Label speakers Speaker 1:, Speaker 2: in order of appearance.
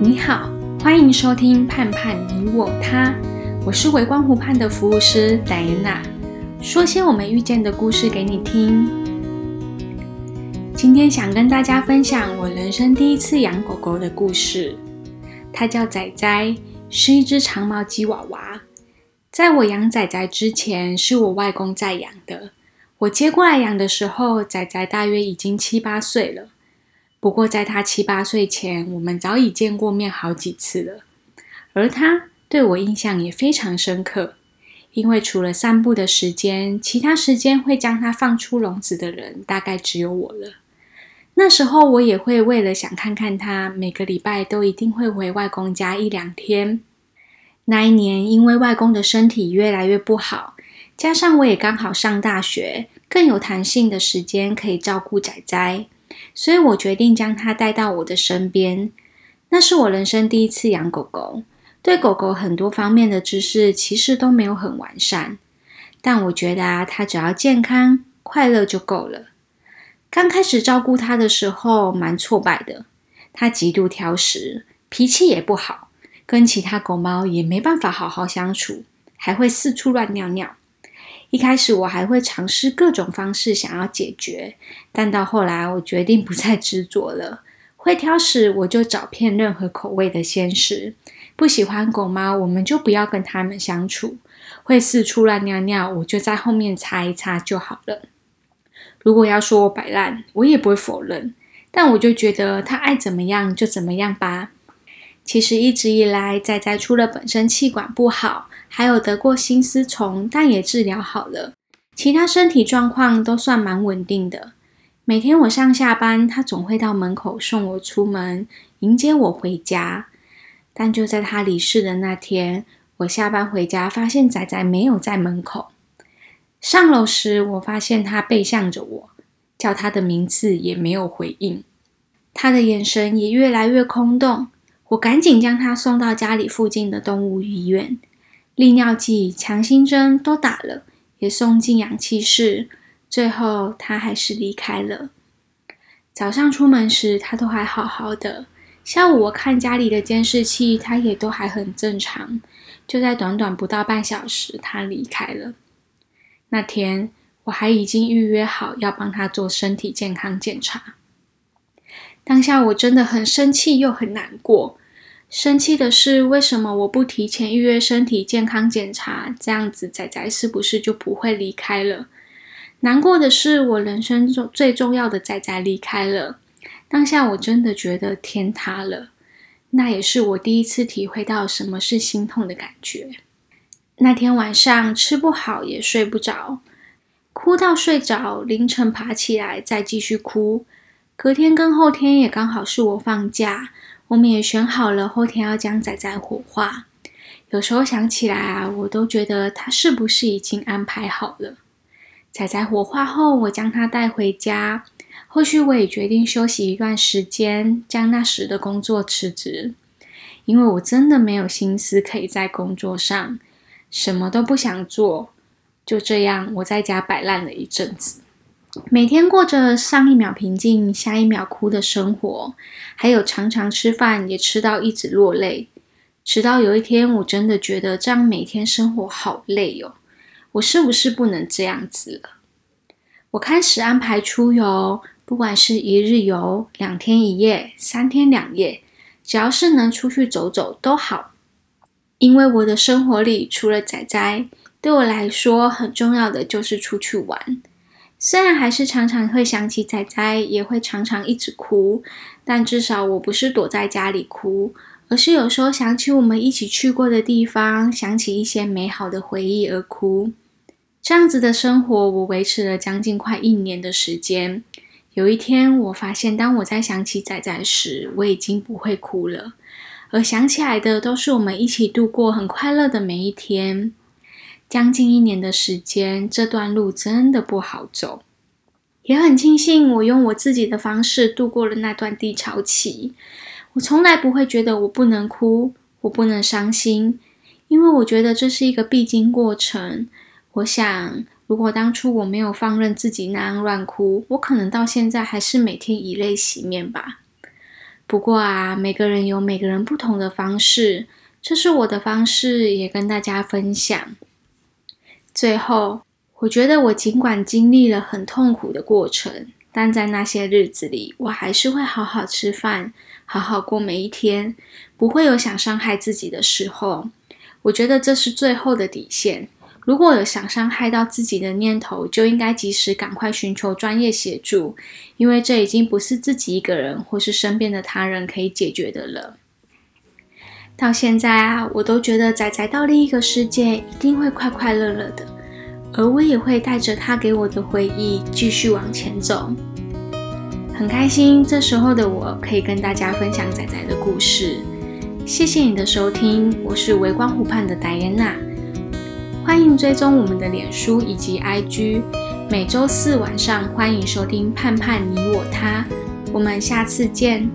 Speaker 1: 你好，欢迎收听《盼盼你我他》，我是微光湖畔的服务师戴安娜，说些我们遇见的故事给你听。今天想跟大家分享我人生第一次养狗狗的故事，它叫仔仔，是一只长毛吉娃娃。在我养仔仔之前，是我外公在养的。我接过来养的时候，仔仔大约已经七八岁了。不过，在他七八岁前，我们早已见过面好几次了。而他对我印象也非常深刻，因为除了散步的时间，其他时间会将他放出笼子的人，大概只有我了。那时候，我也会为了想看看他，每个礼拜都一定会回外公家一两天。那一年，因为外公的身体越来越不好，加上我也刚好上大学，更有弹性的时间可以照顾仔仔。所以我决定将它带到我的身边。那是我人生第一次养狗狗，对狗狗很多方面的知识其实都没有很完善，但我觉得啊，它只要健康快乐就够了。刚开始照顾它的时候蛮挫败的，它极度挑食，脾气也不好，跟其他狗猫也没办法好好相处，还会四处乱尿尿。一开始我还会尝试各种方式想要解决，但到后来我决定不再执着了。会挑食，我就找遍任何口味的鲜食；不喜欢狗猫，我们就不要跟它们相处。会四处乱尿尿，我就在后面擦一擦就好了。如果要说我摆烂，我也不会否认，但我就觉得它爱怎么样就怎么样吧。其实一直以来，仔仔除了本身气管不好，还有得过心丝虫，但也治疗好了。其他身体状况都算蛮稳定的。每天我上下班，他总会到门口送我出门，迎接我回家。但就在他离世的那天，我下班回家，发现仔仔没有在门口。上楼时，我发现他背向着我，叫他的名字也没有回应，他的眼神也越来越空洞。我赶紧将他送到家里附近的动物医院，利尿剂、强心针都打了，也送进氧气室。最后，他还是离开了。早上出门时，他都还好好的。下午我看家里的监视器，他也都还很正常。就在短短不到半小时，他离开了。那天，我还已经预约好要帮他做身体健康检查。当下我真的很生气又很难过。生气的是，为什么我不提前预约身体健康检查？这样子仔仔是不是就不会离开了？难过的是，我人生中最重要的仔仔离开了。当下我真的觉得天塌了。那也是我第一次体会到什么是心痛的感觉。那天晚上吃不好也睡不着，哭到睡着，凌晨爬起来再继续哭。隔天跟后天也刚好是我放假，我们也选好了后天要将仔仔火化。有时候想起来啊，我都觉得他是不是已经安排好了？仔仔火化后，我将他带回家，后续我也决定休息一段时间，将那时的工作辞职，因为我真的没有心思可以在工作上，什么都不想做。就这样，我在家摆烂了一阵子。每天过着上一秒平静，下一秒哭的生活，还有常常吃饭也吃到一直落泪。直到有一天，我真的觉得这样每天生活好累哟，我是不是不能这样子了？我开始安排出游，不管是一日游、两天一夜、三天两夜，只要是能出去走走都好。因为我的生活里除了仔仔，对我来说很重要的就是出去玩。虽然还是常常会想起仔仔，也会常常一直哭，但至少我不是躲在家里哭，而是有时候想起我们一起去过的地方，想起一些美好的回忆而哭。这样子的生活，我维持了将近快一年的时间。有一天，我发现当我在想起仔仔时，我已经不会哭了，而想起来的都是我们一起度过很快乐的每一天。将近一年的时间，这段路真的不好走，也很庆幸我用我自己的方式度过了那段低潮期。我从来不会觉得我不能哭，我不能伤心，因为我觉得这是一个必经过程。我想，如果当初我没有放任自己那样乱哭，我可能到现在还是每天以泪洗面吧。不过啊，每个人有每个人不同的方式，这是我的方式，也跟大家分享。最后，我觉得我尽管经历了很痛苦的过程，但在那些日子里，我还是会好好吃饭，好好过每一天，不会有想伤害自己的时候。我觉得这是最后的底线。如果有想伤害到自己的念头，就应该及时赶快寻求专业协助，因为这已经不是自己一个人或是身边的他人可以解决的了。到现在啊，我都觉得仔仔到另一个世界一定会快快乐乐的，而我也会带着他给我的回忆继续往前走。很开心这时候的我可以跟大家分享仔仔的故事。谢谢你的收听，我是微光湖畔的戴安娜。欢迎追踪我们的脸书以及 IG，每周四晚上欢迎收听《盼盼你我他》，我们下次见。